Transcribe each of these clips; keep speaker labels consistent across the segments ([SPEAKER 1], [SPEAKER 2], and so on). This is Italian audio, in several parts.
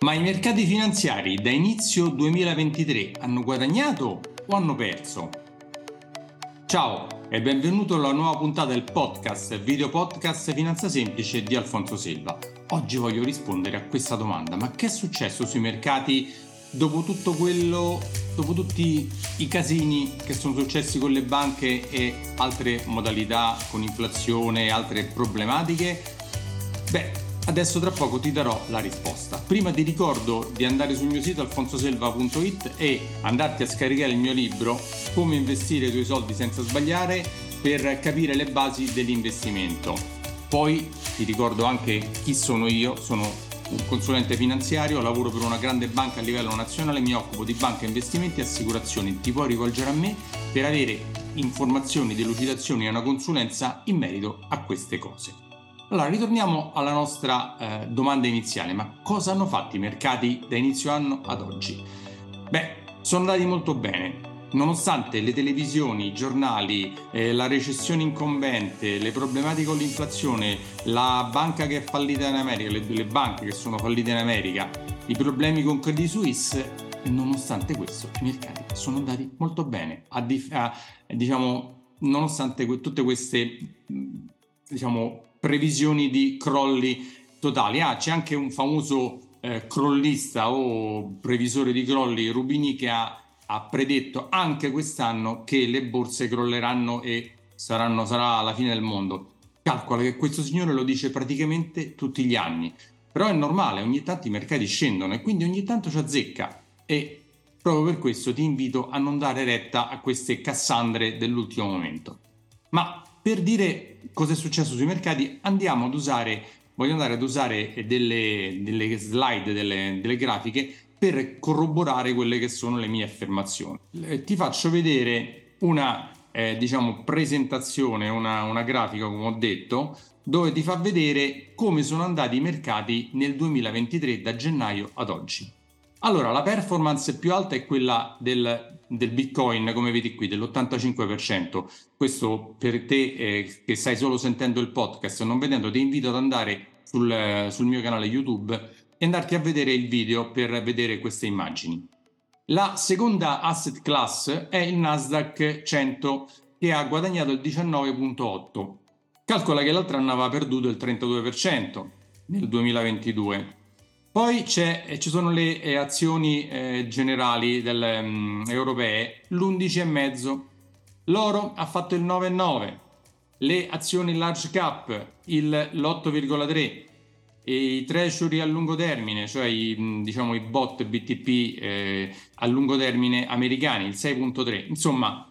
[SPEAKER 1] Ma i mercati finanziari da inizio 2023 hanno guadagnato o hanno perso? Ciao e benvenuto alla nuova puntata del podcast, video podcast Finanza Semplice di Alfonso Selva. Oggi voglio rispondere a questa domanda, ma che è successo sui mercati dopo tutto quello, dopo tutti i casini che sono successi con le banche e altre modalità con inflazione e altre problematiche? Beh, Adesso tra poco ti darò la risposta. Prima ti ricordo di andare sul mio sito alfonsoselva.it e andarti a scaricare il mio libro Come investire i tuoi soldi senza sbagliare per capire le basi dell'investimento. Poi ti ricordo anche chi sono io, sono un consulente finanziario, lavoro per una grande banca a livello nazionale, mi occupo di banca, investimenti e assicurazioni. Ti puoi rivolgere a me per avere informazioni, delucidazioni e una consulenza in merito a queste cose. Allora, ritorniamo alla nostra eh, domanda iniziale, ma cosa hanno fatto i mercati da inizio anno ad oggi? Beh, sono andati molto bene. Nonostante le televisioni, i giornali, eh, la recessione incombente, le problematiche con l'inflazione, la banca che è fallita in America, le, le banche che sono fallite in America, i problemi con Credit Suisse, nonostante questo i mercati sono andati molto bene. A, a, diciamo, nonostante que- tutte queste diciamo, previsioni di crolli totali. Ah, c'è anche un famoso eh, crollista o previsore di crolli, Rubini, che ha, ha, predetto anche quest'anno che le borse crolleranno e saranno, sarà la fine del mondo. Calcola che questo signore lo dice praticamente tutti gli anni. Però è normale, ogni tanto i mercati scendono e quindi ogni tanto ci azzecca. E proprio per questo ti invito a non dare retta a queste cassandre dell'ultimo momento. Ma per dire cosa è successo sui mercati andiamo ad usare, voglio andare ad usare delle, delle slide, delle, delle grafiche per corroborare quelle che sono le mie affermazioni. Eh, ti faccio vedere una eh, diciamo, presentazione, una, una, grafica, come ho detto, dove ti fa vedere come sono andati i mercati nel 2023 da gennaio ad oggi. Allora, la performance più alta è quella del del Bitcoin, come vedi qui, dell'85%. Questo per te eh, che stai solo sentendo il podcast e non vedendo, ti invito ad andare sul, sul mio canale YouTube e andarti a vedere il video per vedere queste immagini. La seconda asset class è il Nasdaq 100 che ha guadagnato il 19.8. Calcola che l'altro anno aveva perduto il 32% nel 2022. Poi eh, ci sono le eh, azioni eh, generali delle, um, europee, l'11,5. L'oro ha fatto il 9,9. Le azioni large cap, il, l'8,3. E i treasury a lungo termine, cioè i, mm, diciamo, i bot BTP eh, a lungo termine americani, il 6,3. Insomma,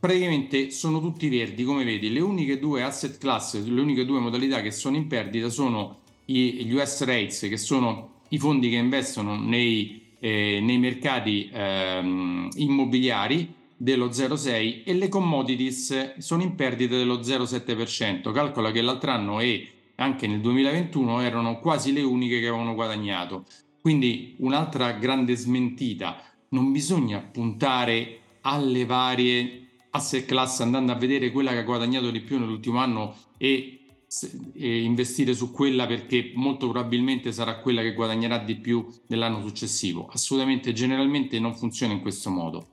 [SPEAKER 1] praticamente sono tutti verdi, come vedi. Le uniche due asset class, le uniche due modalità che sono in perdita sono gli US rates, che sono i fondi che investono nei, eh, nei mercati eh, immobiliari dello 0,6 e le commodities sono in perdita dello 0,7%. Calcola che l'altro anno e anche nel 2021 erano quasi le uniche che avevano guadagnato. Quindi un'altra grande smentita. Non bisogna puntare alle varie asset class andando a vedere quella che ha guadagnato di più nell'ultimo anno e investire su quella perché molto probabilmente sarà quella che guadagnerà di più nell'anno successivo. Assolutamente, generalmente non funziona in questo modo.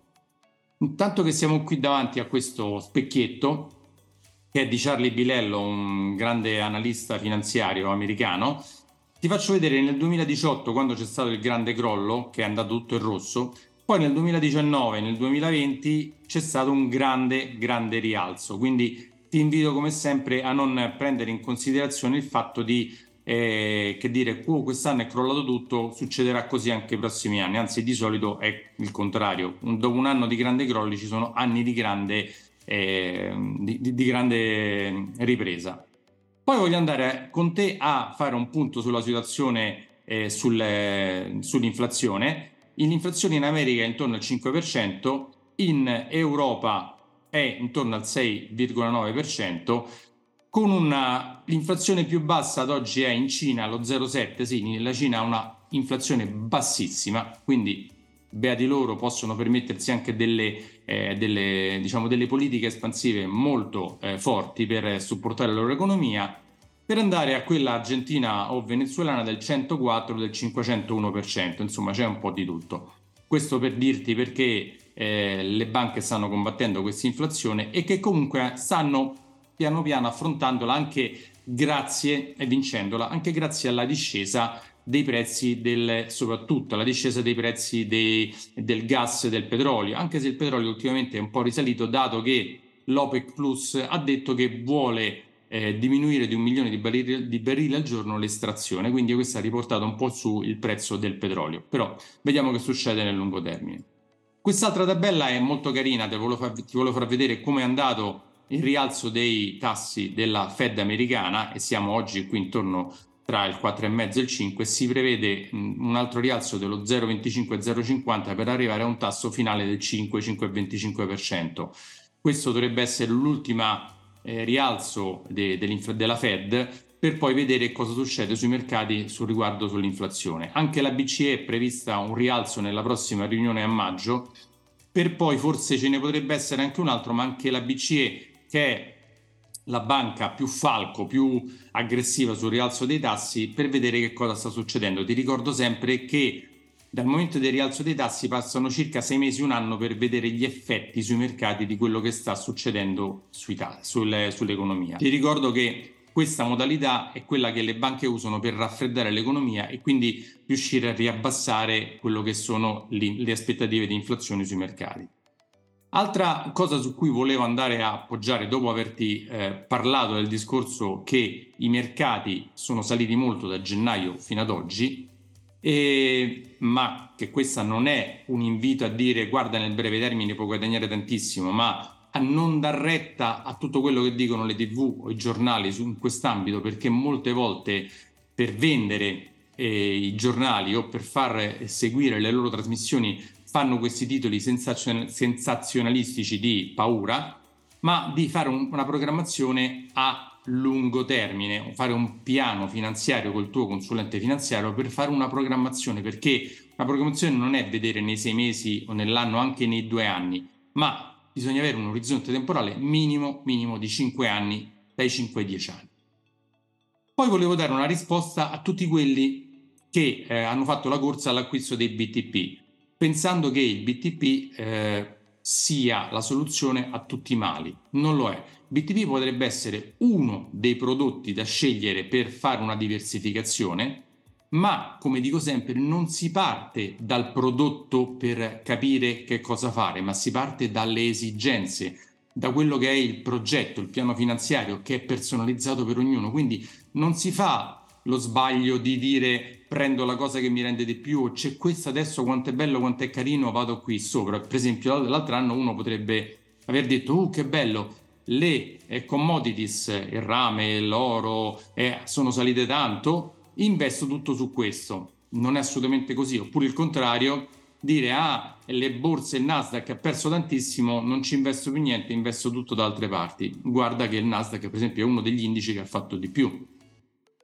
[SPEAKER 1] Intanto che siamo qui davanti a questo specchietto, che è di Charlie Bilello, un grande analista finanziario americano, ti faccio vedere nel 2018, quando c'è stato il grande crollo, che è andato tutto in rosso, poi nel 2019 e nel 2020 c'è stato un grande, grande rialzo. Quindi ti invito come sempre a non prendere in considerazione il fatto di eh, che dire oh, quest'anno è crollato tutto, succederà così anche i prossimi anni, anzi di solito è il contrario, un, dopo un anno di grande crolli ci sono anni di grande, eh, di, di, di grande ripresa. Poi voglio andare con te a fare un punto sulla situazione eh, sul, sull'inflazione. L'inflazione in America è intorno al 5%, in Europa è intorno al 6,9%, con una, l'inflazione più bassa ad oggi è in Cina lo 0,7%, sì, la Cina ha una inflazione bassissima, quindi beati loro possono permettersi anche delle, eh, delle, diciamo, delle politiche espansive molto eh, forti per supportare la loro economia. per andare a quella argentina o venezuelana del 104 del 501%, insomma c'è un po' di tutto. Questo per dirti perché eh, le banche stanno combattendo questa inflazione e che comunque stanno piano piano affrontandola anche grazie e vincendola anche grazie alla discesa dei prezzi del, soprattutto alla discesa dei prezzi dei, del gas e del petrolio, anche se il petrolio ultimamente è un po' risalito dato che l'OPEC Plus ha detto che vuole eh, diminuire di un milione di barili, di barili, al giorno l'estrazione, quindi questo ha riportato un po' su il prezzo del petrolio, però vediamo che succede nel lungo termine. Quest'altra tabella è molto carina, ti volevo far, ti volevo far vedere come è andato il rialzo dei tassi della Fed americana e siamo oggi qui intorno tra il 4,5 e il 5 si prevede un altro rialzo dello 0,25-0,50 per arrivare a un tasso finale del 5-5,25%. Questo dovrebbe essere l'ultima eh, rialzo de, della Fed per poi vedere cosa succede sui mercati sul riguardo sull'inflazione. Anche la BCE è prevista un rialzo nella prossima riunione a maggio, per poi forse ce ne potrebbe essere anche un altro, ma anche la BCE che è la banca più falco, più aggressiva sul rialzo dei tassi per vedere che cosa sta succedendo. Ti ricordo sempre che dal momento del rialzo dei tassi passano circa sei mesi, un anno per vedere gli effetti sui mercati di quello che sta succedendo tassi, sulle, sull'economia. Ti ricordo che questa modalità è quella che le banche usano per raffreddare l'economia e quindi riuscire a riabbassare quello che sono le aspettative di inflazione sui mercati. Altra cosa su cui volevo andare a appoggiare dopo averti eh, parlato del discorso che i mercati sono saliti molto da gennaio fino ad oggi, e, ma che questo non è un invito a dire guarda nel breve termine puoi guadagnare tantissimo, ma a non dar retta a tutto quello che dicono le tv o i giornali su, quest'ambito, perché molte volte per vendere eh, i giornali o per far seguire le loro trasmissioni fanno questi titoli sensazional- sensazionalistici di paura, ma di fare un, una programmazione a lungo termine, fare un piano finanziario col tuo consulente finanziario per fare una programmazione, perché una programmazione non è vedere nei sei mesi o nell'anno, anche nei due anni, ma bisogna avere un orizzonte temporale minimo, minimo di 5 anni, dai 5 ai 10 anni. Poi volevo dare una risposta a tutti quelli che eh, hanno fatto la corsa all'acquisto dei BTP, pensando che il BTP eh, sia la soluzione a tutti i mali. Non lo è. BTP potrebbe essere uno dei prodotti da scegliere per fare una diversificazione, ma come dico sempre non si parte dal prodotto per capire che cosa fare, ma si parte dalle esigenze, da quello che è il progetto, il piano finanziario che è personalizzato per ognuno. Quindi non si fa lo sbaglio di dire prendo la cosa che mi rende di più, c'è questo adesso quanto è bello, quanto è carino, vado qui sopra. Per esempio l'altro anno uno potrebbe aver detto, uh che bello, le eh, commodities, il rame, l'oro eh, sono salite tanto, investo tutto su questo. Non è assolutamente così, oppure il contrario, dire ah, le borse, il Nasdaq ha perso tantissimo, non ci investo più niente, investo tutto da altre parti. Guarda che il Nasdaq, per esempio, è uno degli indici che ha fatto di più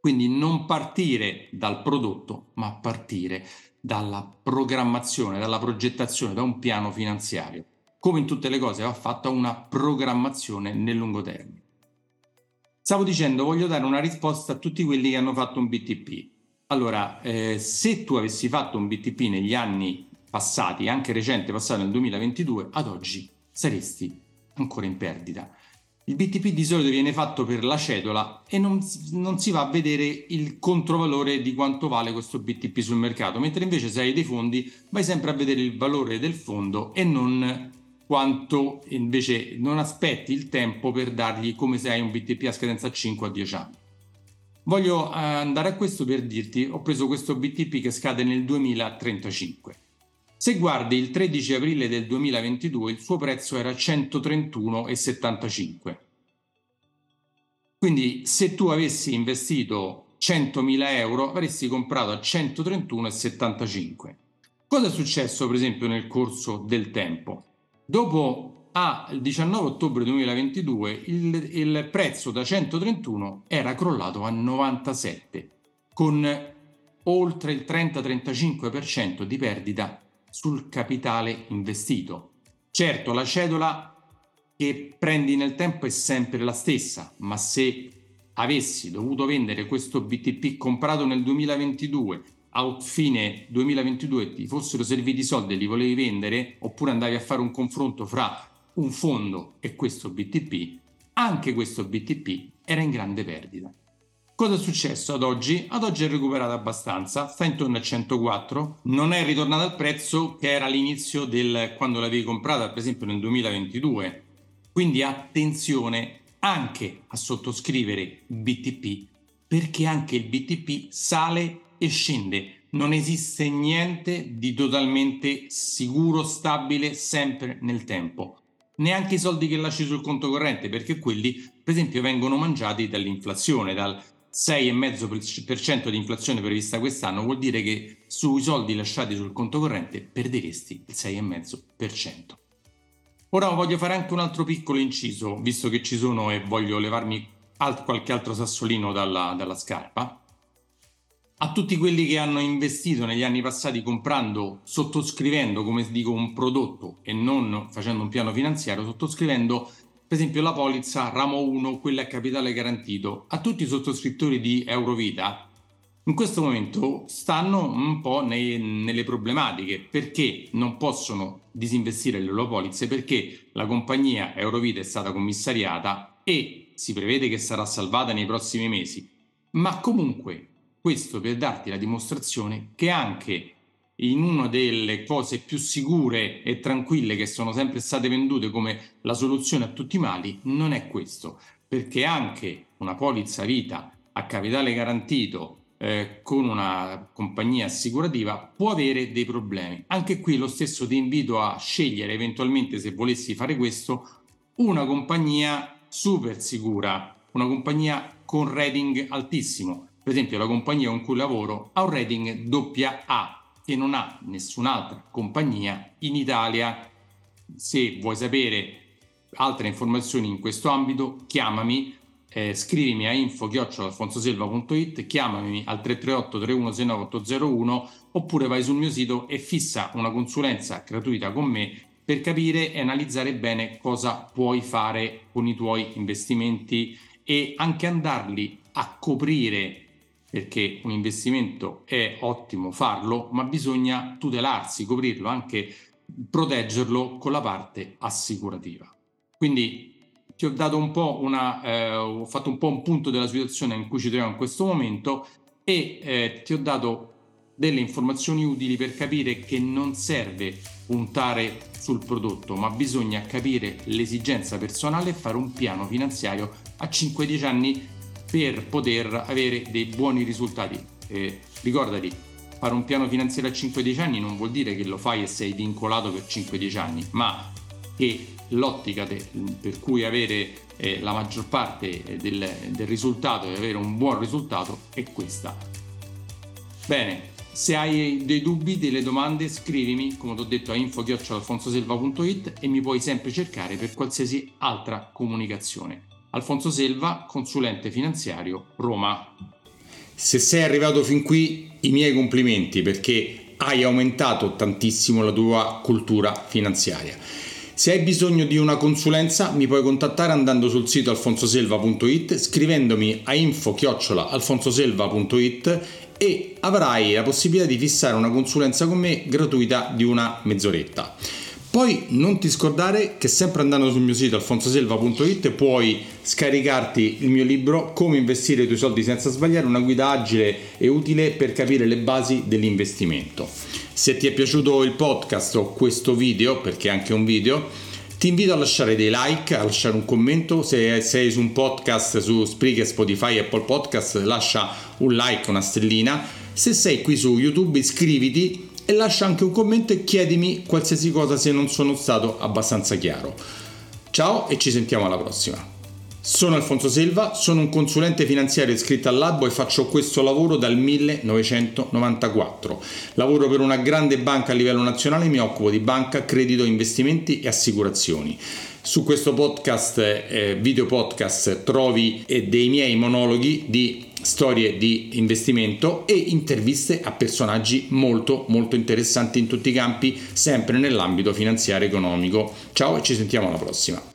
[SPEAKER 1] quindi non partire dal prodotto, ma partire dalla programmazione, dalla progettazione, da un piano finanziario. Come in tutte le cose va fatta una programmazione nel lungo termine. Stavo dicendo, voglio dare una risposta a tutti quelli che hanno fatto un BTP. Allora, eh, se tu avessi fatto un BTP negli anni passati, anche recente, passato nel 2022, ad oggi saresti ancora in perdita il BTP di solito viene fatto per la cedola e non, non, si va a vedere il controvalore di quanto vale questo BTP sul mercato, mentre invece se hai dei fondi vai sempre a vedere il valore del fondo e non quanto invece non aspetti il tempo per dargli come se hai un BTP a scadenza 5 a 10 anni. Voglio eh, andare a questo per dirti, ho preso questo BTP che scade nel 2035. Se guardi il 13 aprile del 2022 il suo prezzo era 131,75. Quindi se tu avessi investito 100.000 euro avresti comprato a 131,75. Cosa è successo per esempio nel corso del tempo? Dopo al 19 ottobre 2022 il, il prezzo da 131 era crollato a 97 con oltre il 30-35% di perdita sul capitale investito. Certo, la cedola che prendi nel tempo è sempre la stessa, ma se avessi dovuto vendere questo BTP comprato nel 2022 a fine 2022 ti fossero serviti soldi e li volevi vendere, oppure andavi a fare un confronto fra un fondo e questo BTP, anche questo BTP era in grande perdita. Cosa è successo ad oggi? Ad oggi è recuperato abbastanza, sta intorno a 104, non è ritornato al prezzo che era all'inizio del quando l'avevi comprata, per esempio nel 2022. Quindi attenzione anche a sottoscrivere BTP perché anche il BTP sale e scende. Non esiste niente di totalmente sicuro, stabile, sempre nel tempo neanche i soldi che lasci sul conto corrente, perché quelli, per esempio, vengono mangiati dall'inflazione, dal 6,5% di inflazione prevista quest'anno, vuol dire che sui soldi lasciati sul conto corrente perderesti il 6,5%. Ora voglio fare anche un altro piccolo inciso, visto che ci sono e voglio levarmi alt- qualche altro sassolino dalla, dalla scarpa a tutti quelli che hanno investito negli anni passati comprando, sottoscrivendo, come dico, un prodotto e non facendo un piano finanziario, sottoscrivendo per esempio la polizza ramo 1, quella a capitale garantito, a tutti i sottoscrittori di Eurovita, in questo momento stanno un po' nei, nelle problematiche perché non possono disinvestire le loro polizze perché la compagnia Eurovita è stata commissariata e si prevede che sarà salvata nei prossimi mesi. Ma comunque questo per darti la dimostrazione che anche in una delle cose più sicure e tranquille che sono sempre state vendute come la soluzione a tutti i mali, non è questo, perché anche una polizza vita a capitale garantito eh, con una compagnia assicurativa può avere dei problemi. Anche qui lo stesso ti invito a scegliere eventualmente se volessi fare questo una compagnia super sicura, una compagnia con rating altissimo per esempio, la compagnia con cui lavoro ha un rating AA che non ha nessun'altra compagnia in Italia. Se vuoi sapere altre informazioni in questo ambito, chiamami, eh, scrivimi a info-alfonsoselva.it, chiamami al 338 3169801 oppure vai sul mio sito e fissa una consulenza gratuita con me per capire e analizzare bene cosa puoi fare con i tuoi investimenti e anche andarli a coprire perché un investimento è ottimo farlo, ma bisogna tutelarsi, coprirlo, anche proteggerlo con la parte assicurativa. Quindi ti ho dato un po' una, eh, ho fatto un po' un punto della situazione in cui ci troviamo in questo momento e eh, ti ho dato delle informazioni utili per capire che non serve puntare sul prodotto, ma bisogna capire l'esigenza personale e fare un piano finanziario a 5-10 anni per poter avere dei buoni risultati. Eh, ricordati, fare un piano finanziario a 5-10 anni non vuol dire che lo fai e sei vincolato per 5-10 anni, ma che l'ottica de, per cui avere eh, la maggior parte eh, del, del risultato e avere un buon risultato è questa. Bene, se hai dei dubbi, delle domande, scrivimi, come ti ho detto, a info-alfonsoselva.it e mi puoi sempre cercare per qualsiasi altra comunicazione. Alfonso Selva, consulente finanziario, Roma.
[SPEAKER 2] Se sei arrivato fin qui, i miei complimenti perché hai aumentato tantissimo la tua cultura finanziaria. Se hai bisogno di una consulenza mi puoi contattare andando sul sito alfonsoselva.it scrivendomi a info-alfonsoselva.it e avrai la possibilità di fissare una consulenza con me gratuita di una mezz'oretta. Poi non ti scordare che sempre andando sul mio sito alfonsoselva.it puoi scaricarti il mio libro Come investire i tuoi soldi senza sbagliare, una guida agile e utile per capire le basi dell'investimento. Se ti è piaciuto il podcast o questo video, perché è anche un video, ti invito a lasciare dei like, a lasciare un commento. Se sei su un podcast su Spreaker, Spotify, Apple Podcast, lascia un like, una stellina. Se sei qui su YouTube, iscriviti e lascia anche un commento e chiedimi qualsiasi cosa se non sono stato abbastanza chiaro. Ciao e ci sentiamo alla prossima. Sono Alfonso Selva, sono un consulente finanziario iscritto al Labo e faccio questo lavoro dal 1994. Lavoro per una grande banca a livello nazionale e mi occupo di banca, credito, investimenti e assicurazioni. Su questo podcast, eh, video podcast, trovi eh, dei miei monologhi di storie di investimento e interviste a personaggi molto molto interessanti in tutti i campi, sempre nell'ambito finanziario economico. Ciao e ci sentiamo alla prossima.